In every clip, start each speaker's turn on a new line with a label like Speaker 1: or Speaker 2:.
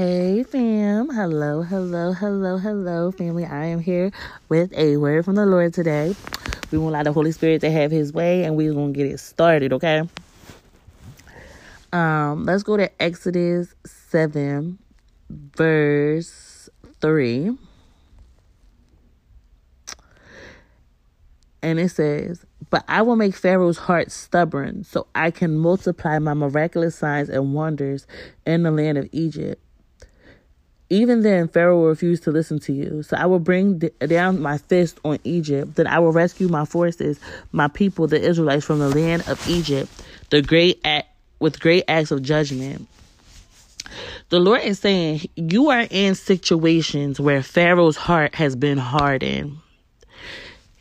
Speaker 1: Hey fam, hello, hello, hello, hello, family. I am here with a word from the Lord today. We want to allow the Holy Spirit to have His way, and we're gonna get it started. Okay. Um, let's go to Exodus seven, verse three, and it says, "But I will make Pharaoh's heart stubborn, so I can multiply my miraculous signs and wonders in the land of Egypt." Even then, Pharaoh will refuse to listen to you. So I will bring d- down my fist on Egypt. Then I will rescue my forces, my people, the Israelites, from the land of Egypt, the great act, with great acts of judgment. The Lord is saying you are in situations where Pharaoh's heart has been hardened.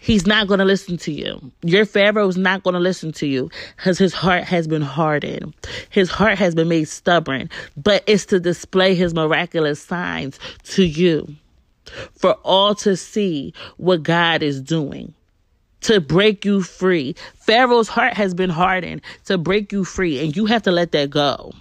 Speaker 1: He's not going to listen to you. Your Pharaoh is not going to listen to you because his heart has been hardened. His heart has been made stubborn, but it's to display his miraculous signs to you for all to see what God is doing to break you free. Pharaoh's heart has been hardened to break you free, and you have to let that go.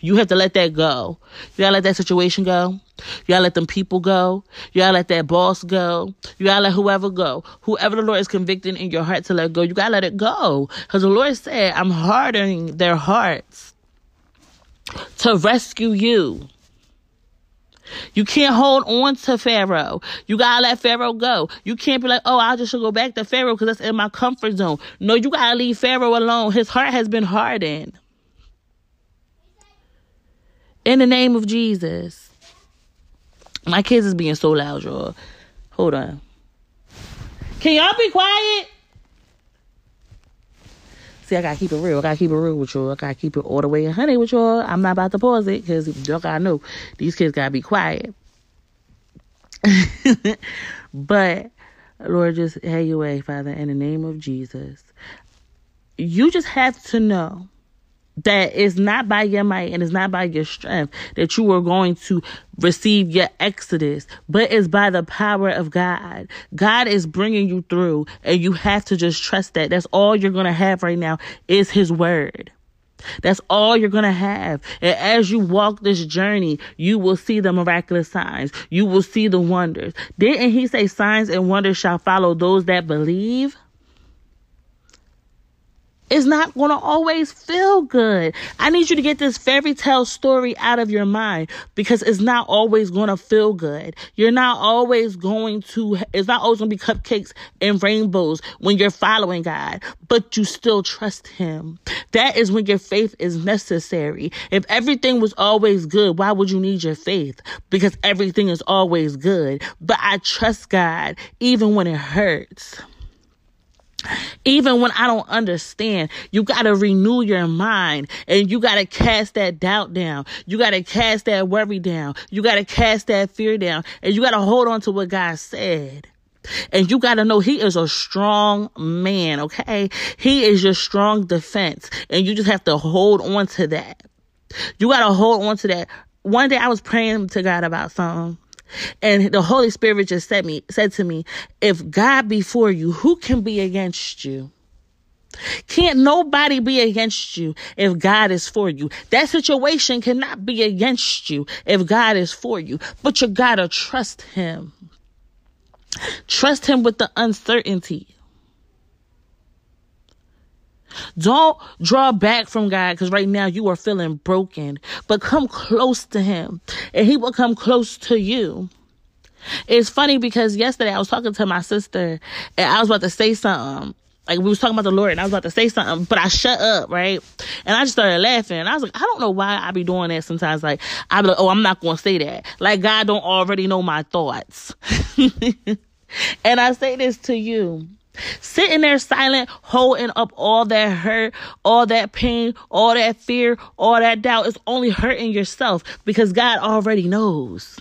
Speaker 1: You have to let that go. You gotta let that situation go. You gotta let them people go. You gotta let that boss go. You gotta let whoever go. Whoever the Lord is convicting in your heart to let go, you gotta let it go. Because the Lord said, I'm hardening their hearts to rescue you. You can't hold on to Pharaoh. You gotta let Pharaoh go. You can't be like, oh, I just should go back to Pharaoh because that's in my comfort zone. No, you gotta leave Pharaoh alone. His heart has been hardened. In the name of Jesus. My kids is being so loud, y'all. Hold on. Can y'all be quiet? See, I gotta keep it real. I gotta keep it real with y'all. I gotta keep it all the way in honey with y'all. I'm not about to pause it because y'all gotta know these kids gotta be quiet. but Lord, just have your way, Father, in the name of Jesus. You just have to know that it's not by your might and it's not by your strength that you are going to receive your exodus, but it's by the power of God. God is bringing you through and you have to just trust that. That's all you're going to have right now is his word. That's all you're going to have. And as you walk this journey, you will see the miraculous signs. You will see the wonders. Didn't he say signs and wonders shall follow those that believe? It's not going to always feel good. I need you to get this fairy tale story out of your mind because it's not always going to feel good. You're not always going to, it's not always going to be cupcakes and rainbows when you're following God, but you still trust Him. That is when your faith is necessary. If everything was always good, why would you need your faith? Because everything is always good. But I trust God even when it hurts. Even when I don't understand, you got to renew your mind and you got to cast that doubt down. You got to cast that worry down. You got to cast that fear down and you got to hold on to what God said. And you got to know he is a strong man, okay? He is your strong defense and you just have to hold on to that. You got to hold on to that. One day I was praying to God about something and the Holy Spirit just said me said to me, if God be for you, who can be against you? Can't nobody be against you if God is for you. That situation cannot be against you if God is for you. But you gotta trust him. Trust him with the uncertainty. Don't draw back from God because right now you are feeling broken, but come close to Him and He will come close to you. It's funny because yesterday I was talking to my sister and I was about to say something. Like we was talking about the Lord and I was about to say something, but I shut up, right? And I just started laughing. And I was like, I don't know why I be doing that sometimes. Like, I be like, oh, I'm not to say that. Like God don't already know my thoughts. and I say this to you. Sitting there silent, holding up all that hurt, all that pain, all that fear, all that doubt is only hurting yourself because God already knows.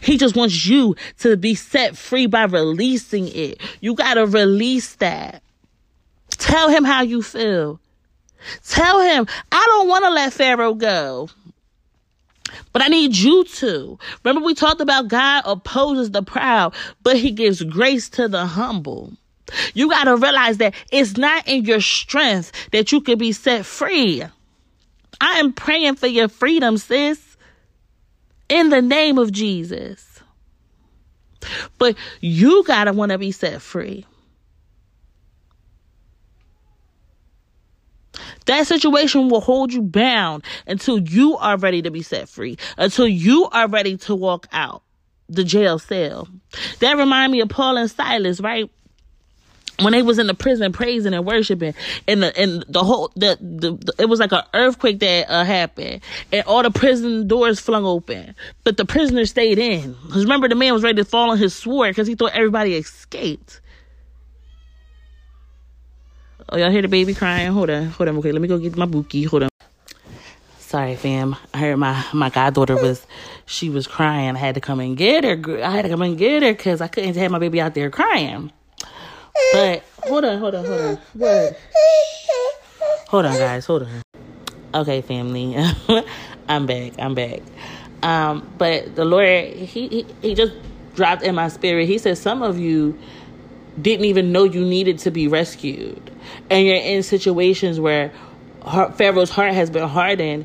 Speaker 1: He just wants you to be set free by releasing it. You got to release that. Tell him how you feel. Tell him, I don't want to let Pharaoh go. But I need you to. Remember, we talked about God opposes the proud, but he gives grace to the humble. You got to realize that it's not in your strength that you can be set free. I am praying for your freedom, sis. in the name of Jesus. But you got to want to be set free. That situation will hold you bound until you are ready to be set free, until you are ready to walk out the jail cell. That remind me of Paul and Silas, right? When they was in the prison praising and worshiping and the and the whole the, the, the it was like an earthquake that uh, happened and all the prison doors flung open but the prisoners stayed in. Because remember the man was ready to fall on his sword because he thought everybody escaped. Oh y'all hear the baby crying? Hold on hold on okay let me go get my bookie hold on. Sorry fam i heard my my goddaughter was she was crying. I had to come and get her i had to come and get her because i couldn't have my baby out there crying but hold on, hold on, hold on. What? Hold on, guys. Hold on. Okay, family. I'm back. I'm back. Um, but the Lord, he, he he just dropped in my spirit. He said some of you didn't even know you needed to be rescued, and you're in situations where Pharaoh's heart has been hardened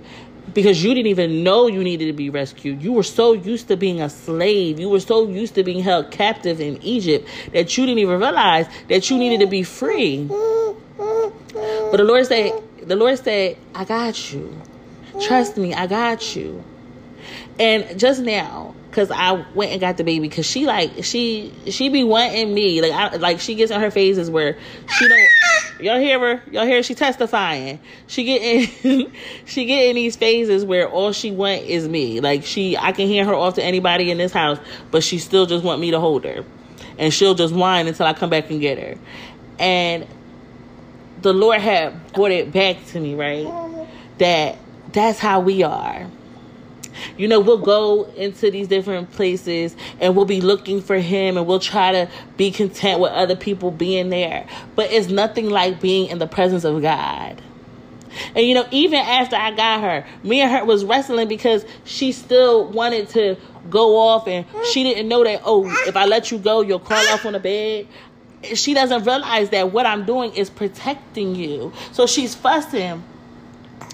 Speaker 1: because you didn't even know you needed to be rescued. You were so used to being a slave. You were so used to being held captive in Egypt that you didn't even realize that you needed to be free. But the Lord said, the Lord said, I got you. Trust me, I got you. And just now, cause I went and got the baby, cause she like she she be wanting me like I like she gets in her phases where she don't Y'all hear her? Y'all hear she testifying. She getting she getting these phases where all she want is me. Like she I can hear her off to anybody in this house, but she still just want me to hold her. And she'll just whine until I come back and get her. And the Lord had brought it back to me, right? That that's how we are. You know, we'll go into these different places and we'll be looking for him and we'll try to be content with other people being there. But it's nothing like being in the presence of God. And you know, even after I got her, me and her was wrestling because she still wanted to go off and she didn't know that, oh, if I let you go, you'll crawl off on the bed. She doesn't realize that what I'm doing is protecting you. So she's fussing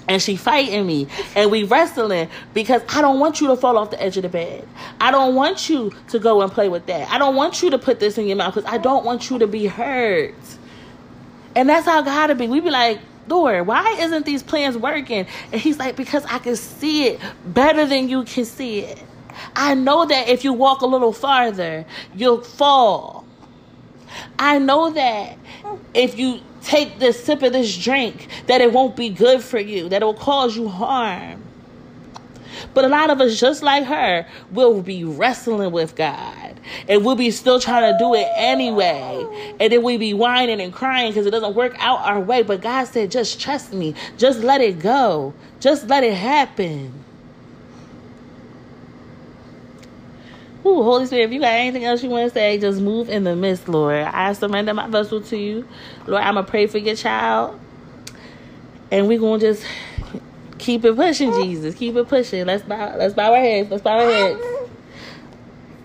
Speaker 1: and she fighting me and we wrestling because I don't want you to fall off the edge of the bed. I don't want you to go and play with that. I don't want you to put this in your mouth because I don't want you to be hurt. And that's how God to be. We be like, Lord, why isn't these plans working? And he's like, because I can see it better than you can see it. I know that if you walk a little farther, you'll fall. I know that if you take this sip of this drink, that it won't be good for you, that it will cause you harm. But a lot of us, just like her, will be wrestling with God. And we'll be still trying to do it anyway. And then we'll be whining and crying because it doesn't work out our way. But God said, just trust me. Just let it go. Just let it happen. Ooh, Holy Spirit, if you got anything else you want to say, just move in the midst, Lord. I surrender my vessel to you. Lord, I'm going to pray for your child. And we're going to just keep it pushing, Jesus. Keep it pushing. Let's bow, let's bow our heads. Let's bow our heads.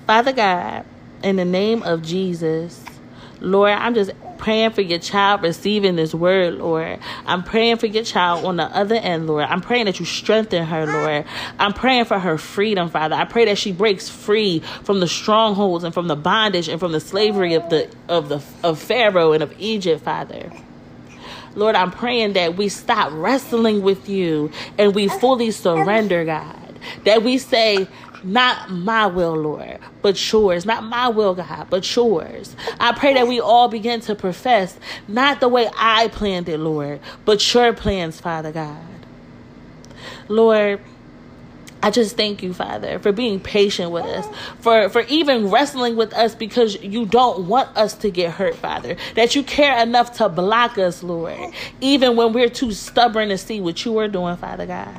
Speaker 1: Father God, in the name of Jesus, Lord, I'm just praying for your child receiving this word, Lord. I'm praying for your child on the other end, Lord. I'm praying that you strengthen her, Lord. I'm praying for her freedom, Father. I pray that she breaks free from the strongholds and from the bondage and from the slavery of the of the of Pharaoh and of Egypt, Father. Lord, I'm praying that we stop wrestling with you and we fully surrender, God. That we say, not my will, Lord, but yours. Not my will, God, but yours. I pray that we all begin to profess not the way I planned it, Lord, but your plans, Father God. Lord, I just thank you, Father, for being patient with us, for, for even wrestling with us because you don't want us to get hurt, Father. That you care enough to block us, Lord, even when we're too stubborn to see what you are doing, Father God.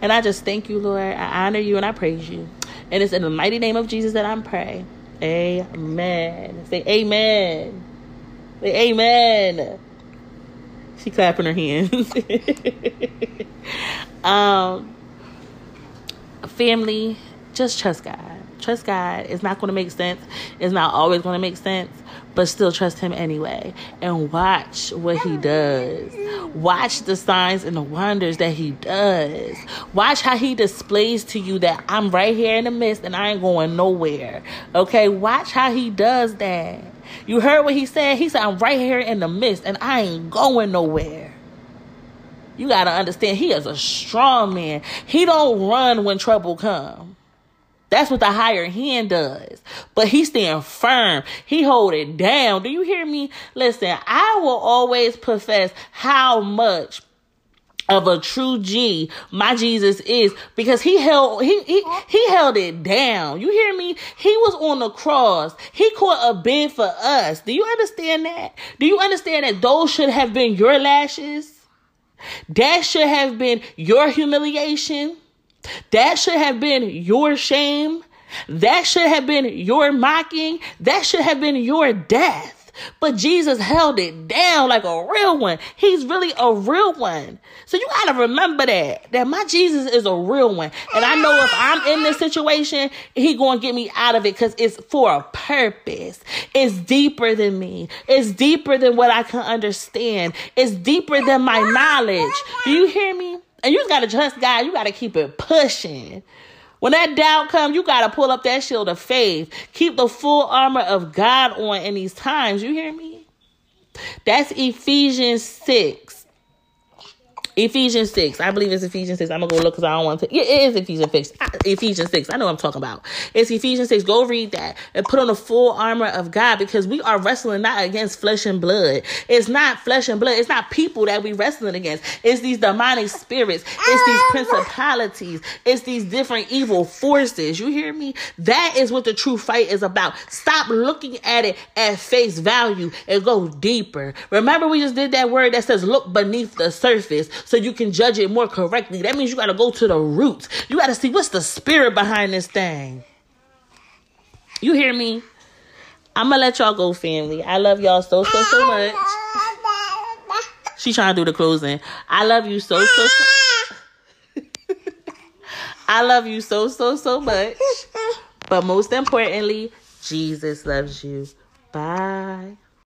Speaker 1: And I just thank you, Lord. I honor you and I praise you. And it's in the mighty name of Jesus that I'm praying. Amen. Say amen. Say amen. She clapping her hands. um, family, just trust God. Trust God. It's not going to make sense. It's not always going to make sense. But still trust him anyway and watch what he does. Watch the signs and the wonders that he does. Watch how he displays to you that I'm right here in the midst and I ain't going nowhere. Okay, watch how he does that. You heard what he said? He said, I'm right here in the midst and I ain't going nowhere. You got to understand, he is a strong man. He don't run when trouble comes. That's what the higher hand does. But he stand firm. He hold it down. Do you hear me? Listen, I will always profess how much of a true G my Jesus is because he held he, he he held it down. You hear me? He was on the cross. He caught a bid for us. Do you understand that? Do you understand that those should have been your lashes? That should have been your humiliation. That should have been your shame. That should have been your mocking. That should have been your death. But Jesus held it down like a real one. He's really a real one. So you got to remember that that my Jesus is a real one. And I know if I'm in this situation, he going to get me out of it cuz it's for a purpose. It's deeper than me. It's deeper than what I can understand. It's deeper than my knowledge. Do you hear me? And you just gotta trust God. You gotta keep it pushing. When that doubt comes, you gotta pull up that shield of faith. Keep the full armor of God on in these times. You hear me? That's Ephesians 6. Ephesians 6. I believe it's Ephesians 6. I'm going to go look because I don't want to. Yeah, it is Ephesians 6. Ephesians 6. I know what I'm talking about. It's Ephesians 6. Go read that and put on the full armor of God because we are wrestling not against flesh and blood. It's not flesh and blood. It's not people that we wrestling against. It's these demonic spirits. It's these um. principalities. It's these different evil forces. You hear me? That is what the true fight is about. Stop looking at it at face value and go deeper. Remember, we just did that word that says look beneath the surface so you can judge it more correctly. That means you got to go to the roots. You got to see what's the spirit behind this thing. You hear me? I'm going to let y'all go, family. I love y'all so, so, so much. She trying to do the closing. I love you so, so, so. I love you so, so, so much. But most importantly, Jesus loves you. Bye.